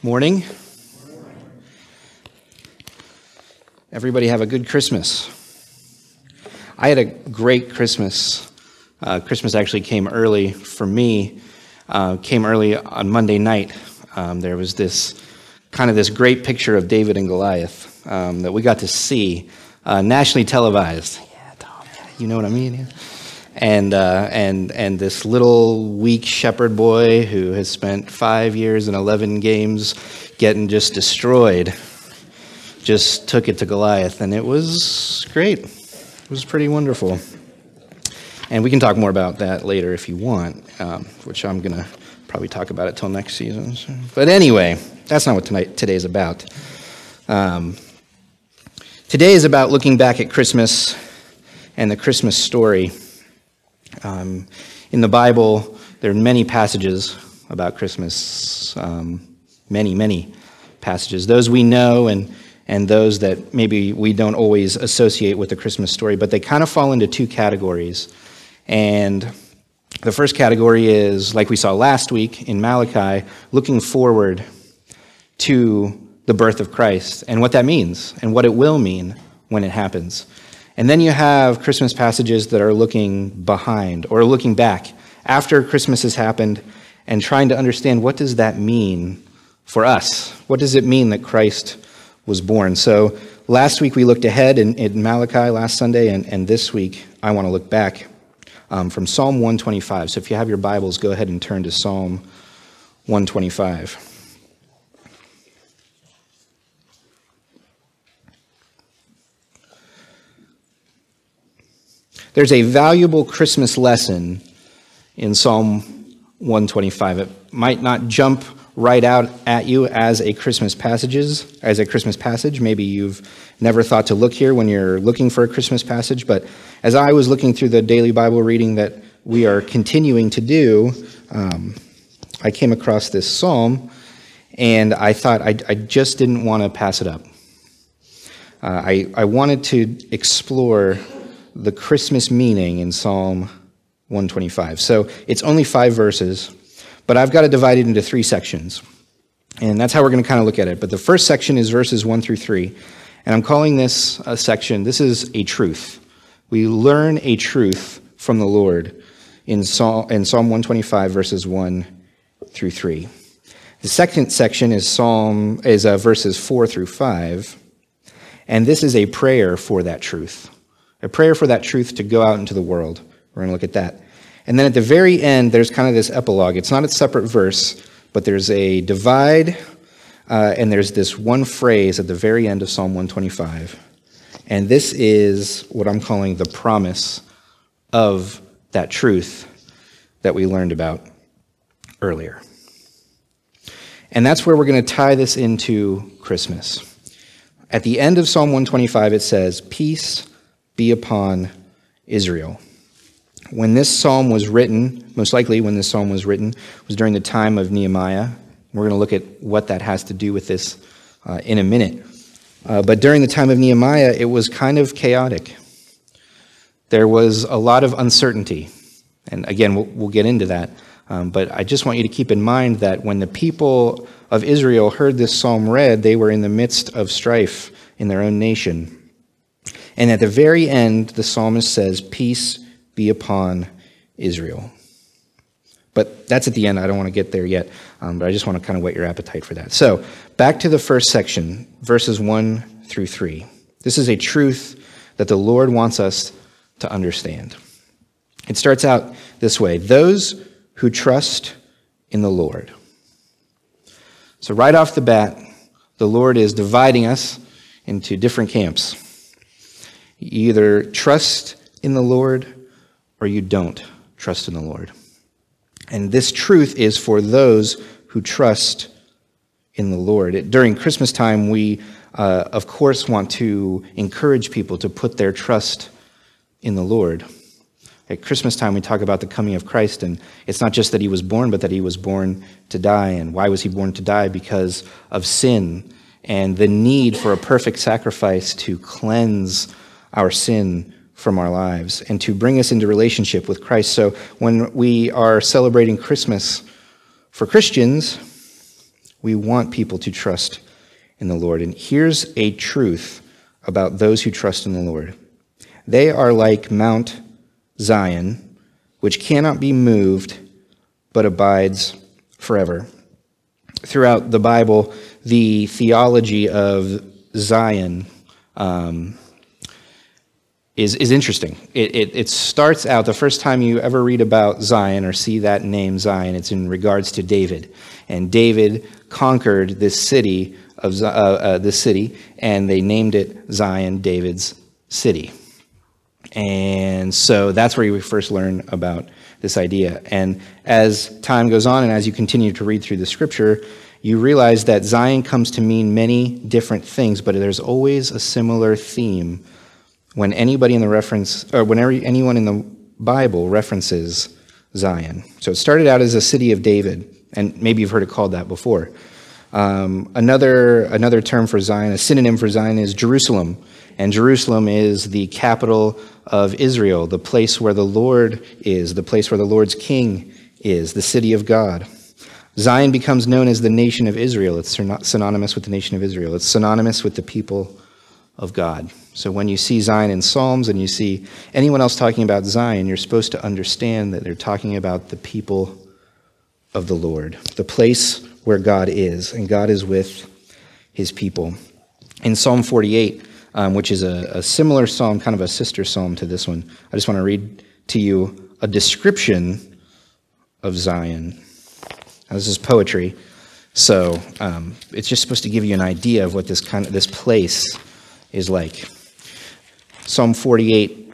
Morning. Everybody have a good Christmas. I had a great Christmas. Uh, Christmas actually came early for me. Uh, came early on Monday night. Um, there was this kind of this great picture of David and Goliath um, that we got to see, uh, nationally televised. Yeah, Tom, yeah, you know what I mean. Yeah. And uh, and and this little weak shepherd boy who has spent five years and eleven games getting just destroyed just took it to Goliath, and it was great. It was pretty wonderful. And we can talk more about that later if you want, um, which I'm to probably talk about it till next season. So. But anyway, that's not what tonight, today is about. Um, today is about looking back at Christmas and the Christmas story. Um, in the Bible, there are many passages about Christmas, um, many, many passages. Those we know and and those that maybe we don't always associate with the Christmas story, but they kind of fall into two categories. And the first category is, like we saw last week in Malachi, looking forward to the birth of Christ and what that means and what it will mean when it happens. And then you have Christmas passages that are looking behind or looking back after Christmas has happened and trying to understand what does that mean for us? What does it mean that Christ was born. So last week we looked ahead in, in Malachi last Sunday, and, and this week I want to look back um, from Psalm 125. So if you have your Bibles, go ahead and turn to Psalm 125. There's a valuable Christmas lesson in Psalm 125. It might not jump right out at you as a Christmas passages, as a Christmas passage. Maybe you've never thought to look here when you're looking for a Christmas passage, but as I was looking through the daily Bible reading that we are continuing to do, um, I came across this psalm, and I thought I, I just didn't want to pass it up. Uh, I, I wanted to explore the Christmas meaning in Psalm 125. So it's only five verses. But I've got to divide it into three sections. And that's how we're going to kind of look at it. But the first section is verses 1 through 3. And I'm calling this a section, this is a truth. We learn a truth from the Lord in Psalm, in Psalm 125, verses 1 through 3. The second section is Psalm is uh, verses 4 through 5. And this is a prayer for that truth. A prayer for that truth to go out into the world. We're going to look at that. And then at the very end, there's kind of this epilogue. It's not a separate verse, but there's a divide, uh, and there's this one phrase at the very end of Psalm 125. And this is what I'm calling the promise of that truth that we learned about earlier. And that's where we're going to tie this into Christmas. At the end of Psalm 125, it says, Peace be upon Israel. When this psalm was written, most likely when this psalm was written, was during the time of Nehemiah. We're going to look at what that has to do with this uh, in a minute. Uh, but during the time of Nehemiah, it was kind of chaotic. There was a lot of uncertainty. And again, we'll, we'll get into that. Um, but I just want you to keep in mind that when the people of Israel heard this psalm read, they were in the midst of strife in their own nation. And at the very end, the psalmist says, Peace be upon Israel. But that's at the end. I don't want to get there yet, um, but I just want to kind of whet your appetite for that. So, back to the first section, verses 1 through 3. This is a truth that the Lord wants us to understand. It starts out this way Those who trust in the Lord. So, right off the bat, the Lord is dividing us into different camps. You either trust in the Lord or you don't trust in the Lord. And this truth is for those who trust in the Lord. During Christmas time, we, uh, of course, want to encourage people to put their trust in the Lord. At Christmas time, we talk about the coming of Christ, and it's not just that he was born, but that he was born to die. And why was he born to die? Because of sin and the need for a perfect sacrifice to cleanse our sin from our lives and to bring us into relationship with Christ. So when we are celebrating Christmas for Christians, We want people to trust in the Lord. And here's a truth about those who trust in the Lord they are like Mount Zion, which cannot be moved but abides forever. Throughout the Bible, the theology of Zion um, is, is interesting. It, it, it, starts out, the first time you ever read about Zion or see that name Zion, it's in regards to David. And David conquered this city of uh, uh, this city, and they named it Zion, David's city. And so that's where you first learn about this idea. And as time goes on, and as you continue to read through the scripture, you realize that Zion comes to mean many different things, but there's always a similar theme when anybody in the reference, or whenever anyone in the Bible references Zion. So it started out as a city of David, and maybe you've heard it called that before. Um, another, another term for Zion, a synonym for Zion, is Jerusalem. And Jerusalem is the capital of Israel, the place where the Lord is, the place where the Lord's king is, the city of God. Zion becomes known as the nation of Israel. It's synonymous with the nation of Israel. It's synonymous with the people of God. So when you see Zion in Psalms and you see anyone else talking about Zion, you're supposed to understand that they're talking about the people of the Lord, the place where God is, and God is with his people. In Psalm 48, um, which is a, a similar psalm, kind of a sister psalm to this one, I just want to read to you a description of Zion. Now, this is poetry, so um, it's just supposed to give you an idea of what this kind of this place is like. Psalm 48,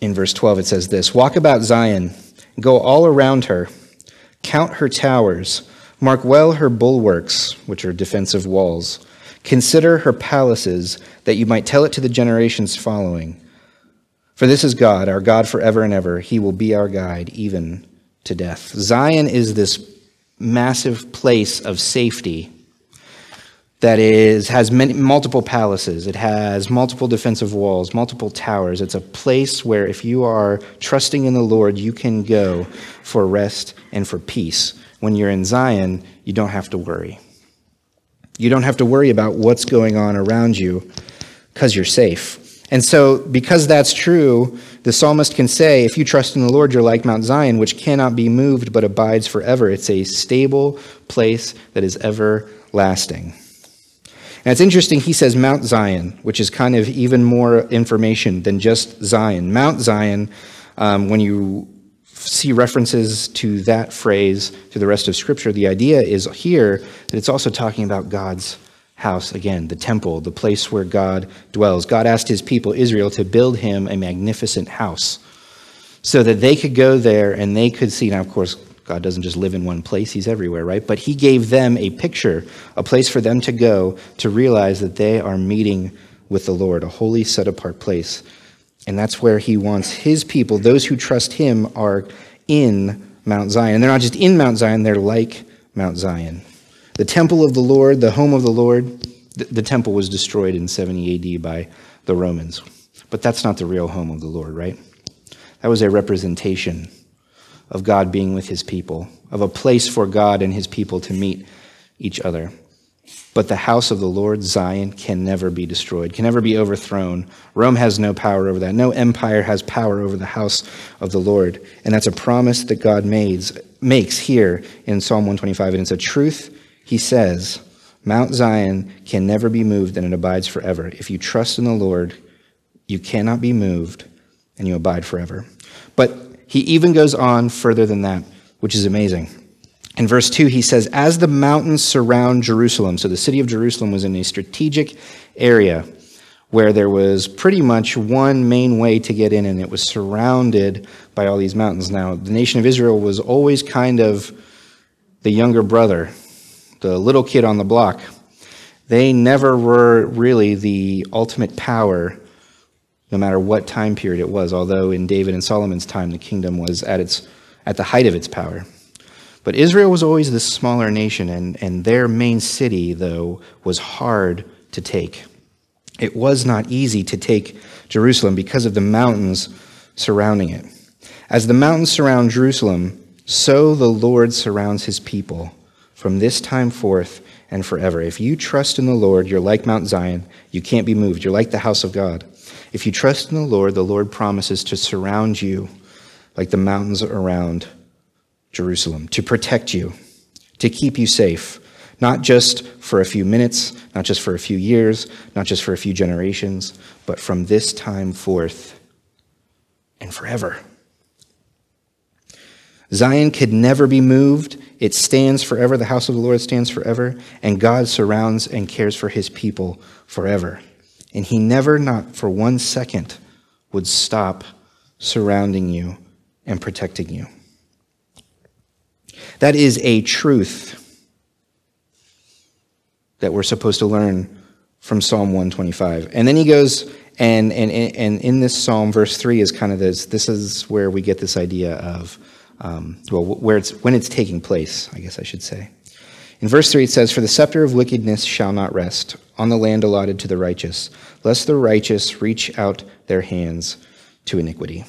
in verse 12, it says this: "Walk about Zion, go all around her, count her towers, mark well her bulwarks, which are defensive walls." Consider her palaces, that you might tell it to the generations following. For this is God, our God forever and ever. He will be our guide, even to death. Zion is this massive place of safety that is has many, multiple palaces. It has multiple defensive walls, multiple towers. It's a place where if you are trusting in the Lord, you can go for rest and for peace. When you're in Zion, you don't have to worry. You don't have to worry about what's going on around you because you're safe. And so, because that's true, the psalmist can say, If you trust in the Lord, you're like Mount Zion, which cannot be moved but abides forever. It's a stable place that is everlasting. And it's interesting, he says Mount Zion, which is kind of even more information than just Zion. Mount Zion, um, when you see references to that phrase to the rest of Scripture, the idea is here that it's also talking about God's house again, the temple, the place where God dwells. God asked his people, Israel, to build him a magnificent house so that they could go there and they could see. Now, of course, God doesn't just live in one place, he's everywhere, right? But he gave them a picture, a place for them to go to realize that they are meeting with the Lord, a holy, set apart place and that's where he wants his people, those who trust him, are in Mount Zion. And they're not just in Mount Zion, they're like Mount Zion. The temple of the Lord, the home of the Lord, the, the temple was destroyed in 70 AD by the Romans. But that's not the real home of the Lord, right? That was a representation of God being with his people, of a place for God and his people to meet each other. But the house of the Lord, Zion, can never be destroyed, can never be overthrown. Rome has no power over that. No empire has power over the house of the Lord. And that's a promise that God made, makes here in Psalm 125. And it's a truth he says Mount Zion can never be moved and it abides forever. If you trust in the Lord, you cannot be moved and you abide forever. But he even goes on further than that, which is amazing. In verse 2, he says, As the mountains surround Jerusalem, so the city of Jerusalem was in a strategic area where there was pretty much one main way to get in, and it was surrounded by all these mountains. Now, the nation of Israel was always kind of the younger brother, the little kid on the block. They never were really the ultimate power, no matter what time period it was, although in David and Solomon's time, the kingdom was at, its, at the height of its power. But Israel was always this smaller nation, and, and their main city, though, was hard to take. It was not easy to take Jerusalem because of the mountains surrounding it. As the mountains surround Jerusalem, so the Lord surrounds his people from this time forth and forever. If you trust in the Lord, you're like Mount Zion. You can't be moved. You're like the house of God. If you trust in the Lord, the Lord promises to surround you like the mountains around Jerusalem, to protect you, to keep you safe, not just for a few minutes, not just for a few years, not just for a few generations, but from this time forth and forever. Zion could never be moved. It stands forever. The house of the Lord stands forever. And God surrounds and cares for his people forever. And he never, not for one second, would stop surrounding you and protecting you. That is a truth that we're supposed to learn from Psalm 125. And then he goes, and, and, and in this psalm, verse 3 is kind of this this is where we get this idea of um, well, where it's, when it's taking place, I guess I should say. In verse 3, it says, For the scepter of wickedness shall not rest on the land allotted to the righteous, lest the righteous reach out their hands to iniquity.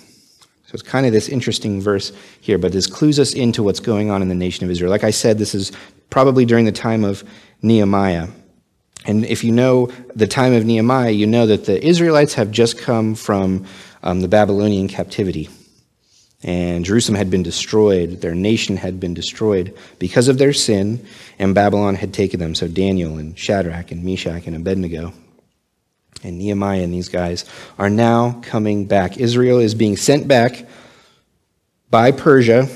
So it's kind of this interesting verse here, but this clues us into what's going on in the nation of Israel. Like I said, this is probably during the time of Nehemiah. And if you know the time of Nehemiah, you know that the Israelites have just come from um, the Babylonian captivity and Jerusalem had been destroyed, their nation had been destroyed because of their sin, and Babylon had taken them. So Daniel and Shadrach and Meshach and Abednego and Nehemiah and these guys are now coming back. Israel is being sent back by Persia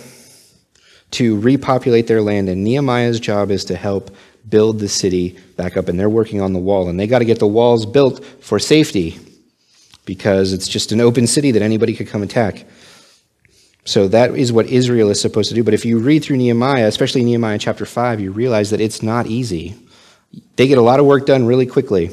to repopulate their land, and Nehemiah's job is to help build the city back up. And they're working on the wall, and they got to get the walls built for safety because it's just an open city that anybody could come attack. So that is what Israel is supposed to do. But if you read through Nehemiah, especially Nehemiah chapter 5, you realize that it's not easy. They get a lot of work done really quickly.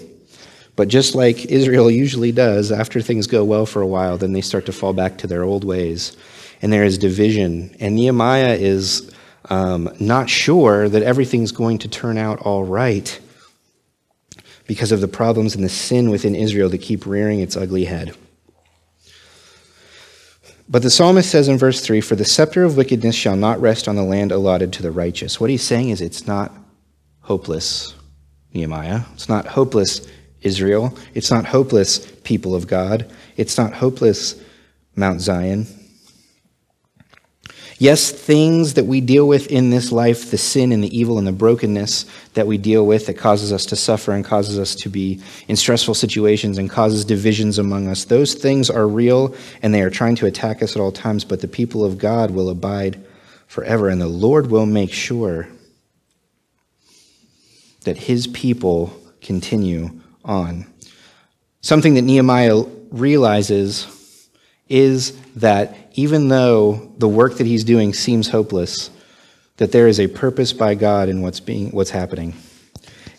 But just like Israel usually does, after things go well for a while, then they start to fall back to their old ways. And there is division. And Nehemiah is um, not sure that everything's going to turn out all right because of the problems and the sin within Israel that keep rearing its ugly head. But the psalmist says in verse 3 For the scepter of wickedness shall not rest on the land allotted to the righteous. What he's saying is it's not hopeless, Nehemiah. It's not hopeless, Israel. It's not hopeless, people of God. It's not hopeless, Mount Zion. Yes, things that we deal with in this life, the sin and the evil and the brokenness that we deal with that causes us to suffer and causes us to be in stressful situations and causes divisions among us, those things are real and they are trying to attack us at all times, but the people of God will abide forever and the Lord will make sure that his people continue on. Something that Nehemiah realizes is that even though the work that he's doing seems hopeless, that there is a purpose by God in what's being what's happening.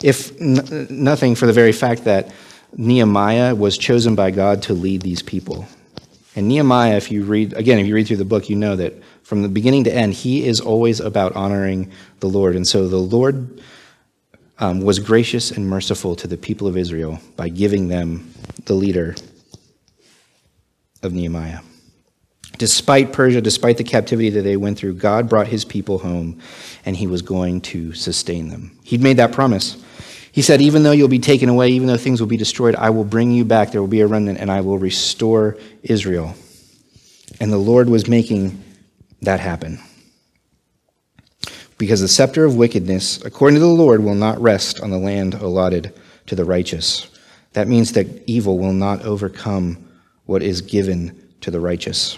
If n- nothing for the very fact that Nehemiah was chosen by God to lead these people. And Nehemiah, if you read again, if you read through the book, you know that from the beginning to end, he is always about honoring the Lord. And so the Lord um, was gracious and merciful to the people of Israel by giving them the leader of Nehemiah. Despite Persia, despite the captivity that they went through, God brought his people home and he was going to sustain them. He'd made that promise. He said, Even though you'll be taken away, even though things will be destroyed, I will bring you back. There will be a remnant and I will restore Israel. And the Lord was making that happen. Because the scepter of wickedness, according to the Lord, will not rest on the land allotted to the righteous. That means that evil will not overcome what is given to the righteous.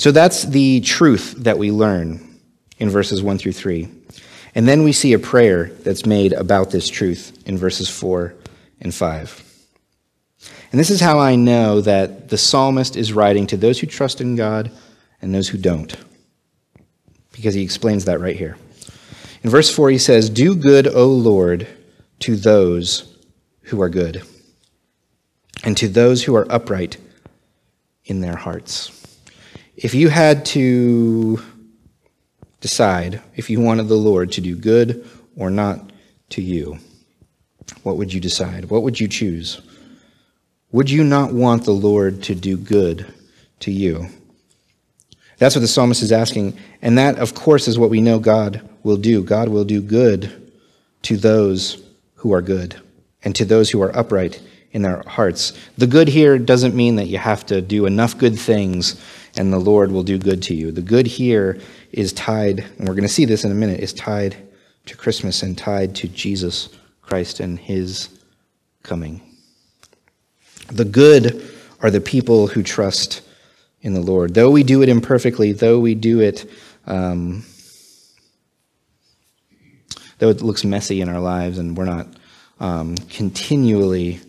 So that's the truth that we learn in verses 1 through 3. And then we see a prayer that's made about this truth in verses 4 and 5. And this is how I know that the psalmist is writing to those who trust in God and those who don't, because he explains that right here. In verse 4, he says, Do good, O Lord, to those who are good and to those who are upright in their hearts. If you had to decide if you wanted the Lord to do good or not to you, what would you decide? What would you choose? Would you not want the Lord to do good to you? That's what the psalmist is asking. And that, of course, is what we know God will do. God will do good to those who are good and to those who are upright in their hearts. The good here doesn't mean that you have to do enough good things and the Lord will do good to you. The good here is tied, and we're going to see this in a minute, is tied to Christmas and tied to Jesus Christ and his coming. The good are the people who trust in the Lord. Though we do it imperfectly, though we do it, um, though it looks messy in our lives and we're not um, continually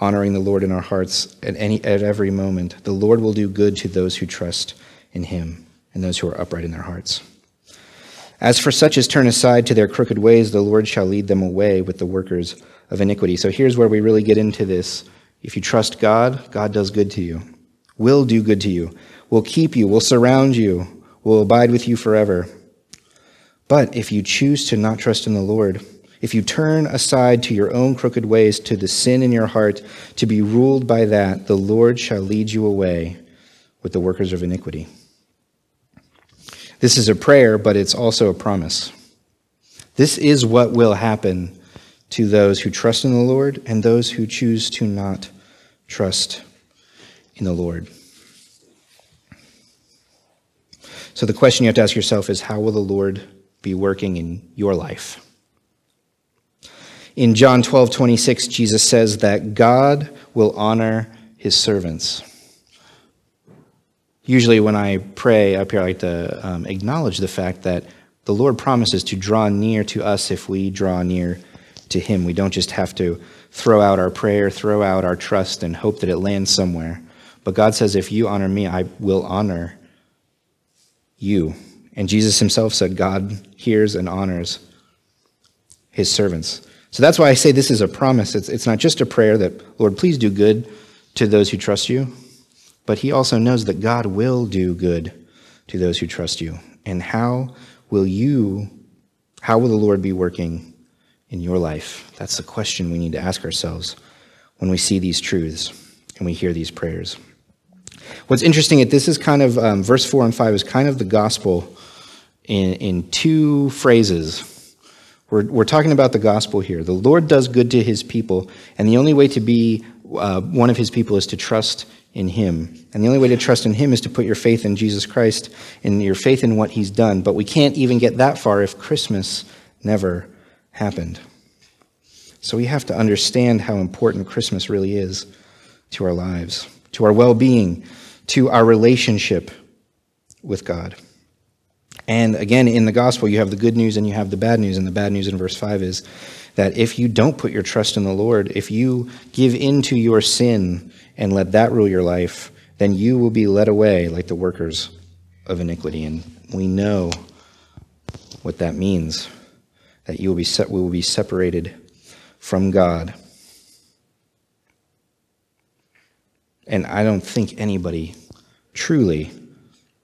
honoring the Lord in our hearts at, any, at every moment, the Lord will do good to those who trust in him and those who are upright in their hearts. As for such as turn aside to their crooked ways, the Lord shall lead them away with the workers of iniquity. So here's where we really get into this. If you trust God, God does good to you, will do good to you, will keep you, will surround you, will abide with you forever. But if you choose to not trust in the Lord, if you turn aside to your own crooked ways, to the sin in your heart, to be ruled by that, the Lord shall lead you away with the workers of iniquity. This is a prayer, but it's also a promise. This is what will happen to those who trust in the Lord and those who choose to not trust in the Lord. So the question you have to ask yourself is how will the Lord be working in your life? In John 12, 26, Jesus says that God will honor his servants. Usually, when I pray up here, I like to um, acknowledge the fact that the Lord promises to draw near to us if we draw near to him. We don't just have to throw out our prayer, throw out our trust, and hope that it lands somewhere. But God says, if you honor me, I will honor you. And Jesus himself said, God hears and honors his servants. So that's why I say this is a promise. It's, it's not just a prayer that, Lord, please do good to those who trust you, but he also knows that God will do good to those who trust you. And how will you, how will the Lord be working in your life? That's the question we need to ask ourselves when we see these truths and we hear these prayers. What's interesting is this is kind of, um, verse 4 and 5 is kind of the gospel in, in two phrases we're, we're talking about the gospel here. The Lord does good to his people, and the only way to be uh, one of his people is to trust in him. And the only way to trust in him is to put your faith in Jesus Christ and your faith in what he's done. But we can't even get that far if Christmas never happened. So we have to understand how important Christmas really is to our lives, to our well being, to our relationship with God. And again, in the gospel, you have the good news and you have the bad news. And the bad news in verse 5 is that if you don't put your trust in the Lord, if you give in to your sin and let that rule your life, then you will be led away like the workers of iniquity. And we know what that means that you will be, set, we will be separated from God. And I don't think anybody truly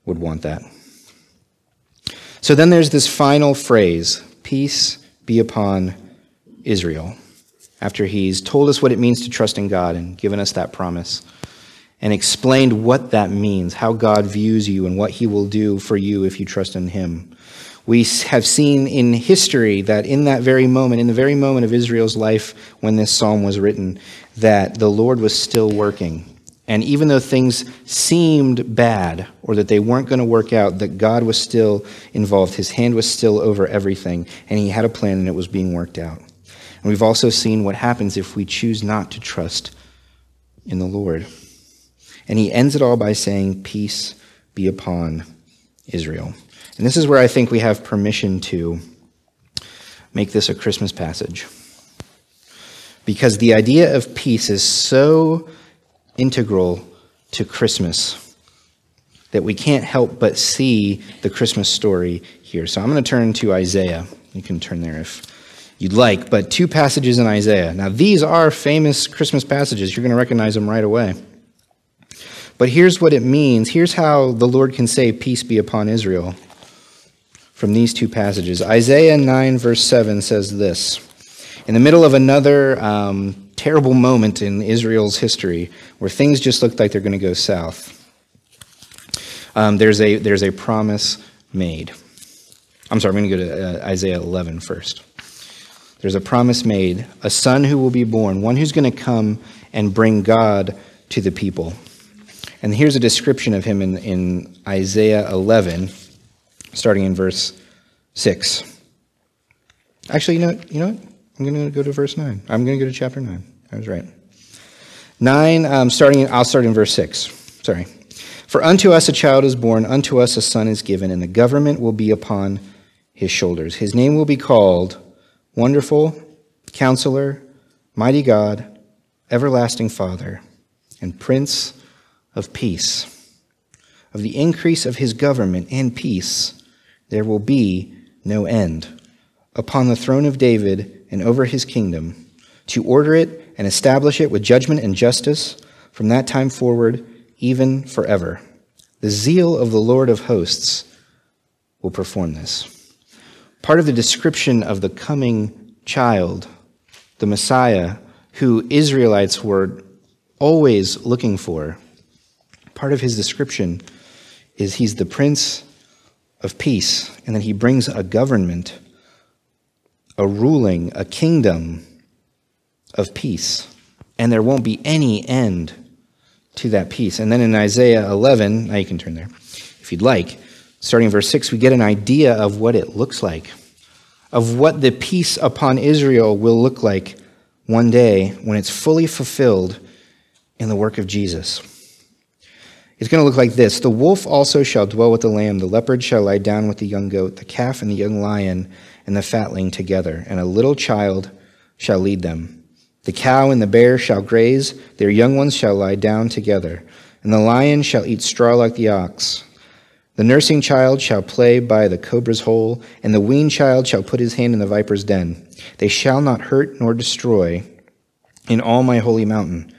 would want that. So then there's this final phrase peace be upon Israel. After he's told us what it means to trust in God and given us that promise and explained what that means, how God views you and what he will do for you if you trust in him. We have seen in history that in that very moment, in the very moment of Israel's life when this psalm was written, that the Lord was still working and even though things seemed bad or that they weren't going to work out, that God was still involved. His hand was still over everything, and He had a plan and it was being worked out. And we've also seen what happens if we choose not to trust in the Lord. And He ends it all by saying, Peace be upon Israel. And this is where I think we have permission to make this a Christmas passage. Because the idea of peace is so integral to Christmas that we can't help but see the Christmas story here. So I'm going to turn to Isaiah. You can turn there if you'd like, but two passages in Isaiah. Now, these are famous Christmas passages. You're going to recognize them right away. But here's what it means. Here's how the Lord can say, Peace be upon Israel from these two passages. Isaiah 9, verse 7 says this In the middle of another um, terrible moment in Israel's history where things just looked like they're going to go south. Um, there's, a, there's a promise made. I'm sorry, I'm going to go to uh, Isaiah 11 first. There's a promise made, a son who will be born, one who's going to come and bring God to the people. And here's a description of him in, in Isaiah 11, starting in verse 6. Actually, you know, you know what? I'm going to go to verse 9. I'm going to go to chapter 9. I was right. 9, um, starting, I'll start in verse 6. Sorry. For unto us a child is born, unto us a son is given, and the government will be upon his shoulders. His name will be called Wonderful, Counselor, Mighty God, Everlasting Father, and Prince of Peace. Of the increase of his government and peace, there will be no end. Upon the throne of David and over his kingdom, to order it and establish it with judgment and justice from that time forward, even forever. The zeal of the Lord of hosts will perform this part of the description of the coming child, the Messiah, who Israelites were always looking for, part of his description is he's the Prince of Peace, and that he brings a government, a ruling, a kingdom of peace. And there won't be any end to that peace. And then in Isaiah 11, now you can turn there if you'd like, starting in verse 6, we get an idea of what it looks like, of what the peace upon Israel will look like one day when it's fully fulfilled in the work of Jesus. It's going to look like this The wolf also shall dwell with the lamb, the leopard shall lie down with the young goat, the calf and the young lion and the fatling together, and a little child shall lead them. The cow and the bear shall graze, their young ones shall lie down together, and the lion shall eat straw like the ox. The nursing child shall play by the cobra's hole, and the weaned child shall put his hand in the viper's den. They shall not hurt nor destroy in all my holy mountain.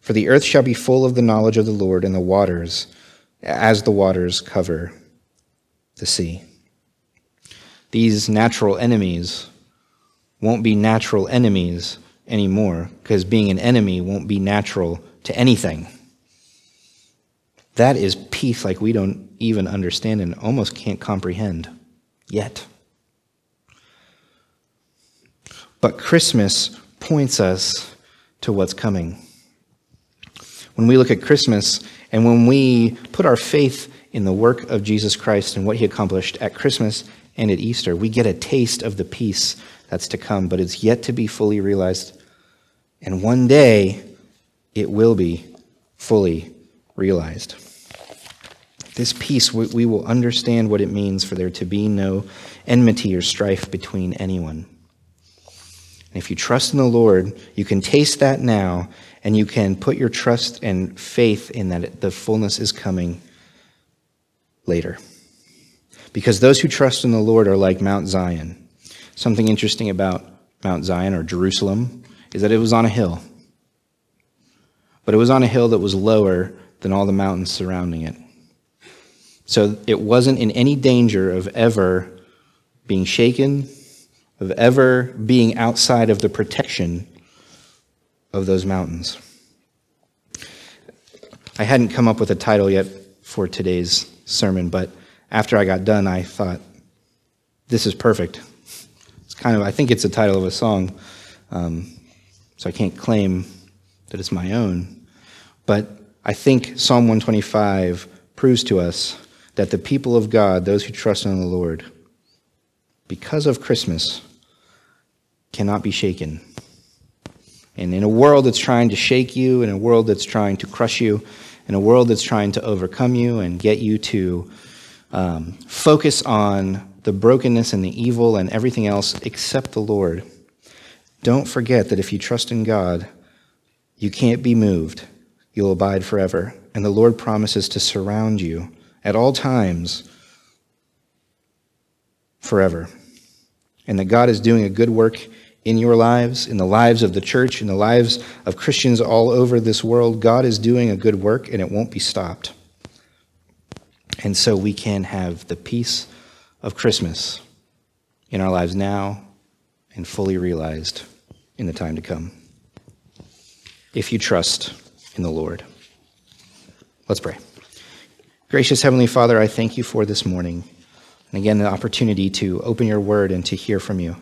For the earth shall be full of the knowledge of the Lord, and the waters as the waters cover the sea. These natural enemies won't be natural enemies anymore, because being an enemy won't be natural to anything. That is peace like we don't even understand and almost can't comprehend yet. But Christmas points us to what's coming. When we look at Christmas and when we put our faith in the work of Jesus Christ and what he accomplished at Christmas and at Easter, we get a taste of the peace that's to come, but it's yet to be fully realized. And one day it will be fully realized. This peace, we will understand what it means for there to be no enmity or strife between anyone. And if you trust in the Lord, you can taste that now, and you can put your trust and faith in that the fullness is coming later. Because those who trust in the Lord are like Mount Zion. Something interesting about Mount Zion or Jerusalem is that it was on a hill. But it was on a hill that was lower than all the mountains surrounding it. So it wasn't in any danger of ever being shaken, of ever being outside of the protection of those mountains. I hadn't come up with a title yet for today's sermon, but after I got done, I thought, this is perfect. It's kind of, I think it's the title of a song, um, so I can't claim that it's my own. But I think Psalm 125 proves to us that the people of God, those who trust in the Lord, because of Christmas, cannot be shaken. And in a world that's trying to shake you, in a world that's trying to crush you, in a world that's trying to overcome you and get you to um, focus on the brokenness and the evil and everything else except the Lord, don't forget that if you trust in God, you can't be moved. You'll abide forever. And the Lord promises to surround you at all times forever. And that God is doing a good work in your lives, in the lives of the church, in the lives of Christians all over this world. God is doing a good work and it won't be stopped. And so we can have the peace of Christmas in our lives now and fully realized in the time to come. If you trust in the Lord. Let's pray. Gracious Heavenly Father, I thank you for this morning. And again, the opportunity to open your word and to hear from you.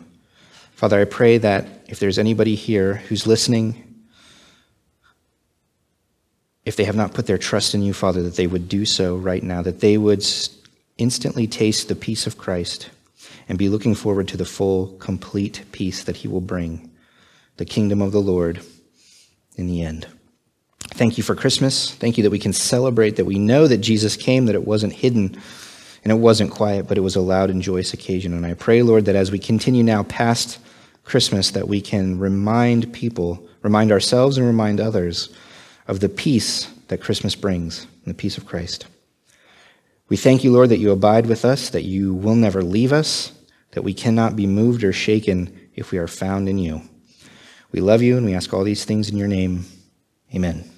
Father, I pray that if there's anybody here who's listening, if they have not put their trust in you, Father, that they would do so right now, that they would instantly taste the peace of Christ and be looking forward to the full, complete peace that he will bring, the kingdom of the Lord in the end. Thank you for Christmas. Thank you that we can celebrate, that we know that Jesus came, that it wasn't hidden and it wasn't quiet, but it was a loud and joyous occasion. And I pray, Lord, that as we continue now past Christmas, that we can remind people, remind ourselves, and remind others of the peace that Christmas brings, and the peace of Christ. We thank you, Lord, that you abide with us, that you will never leave us, that we cannot be moved or shaken if we are found in you. We love you, and we ask all these things in your name. Amen.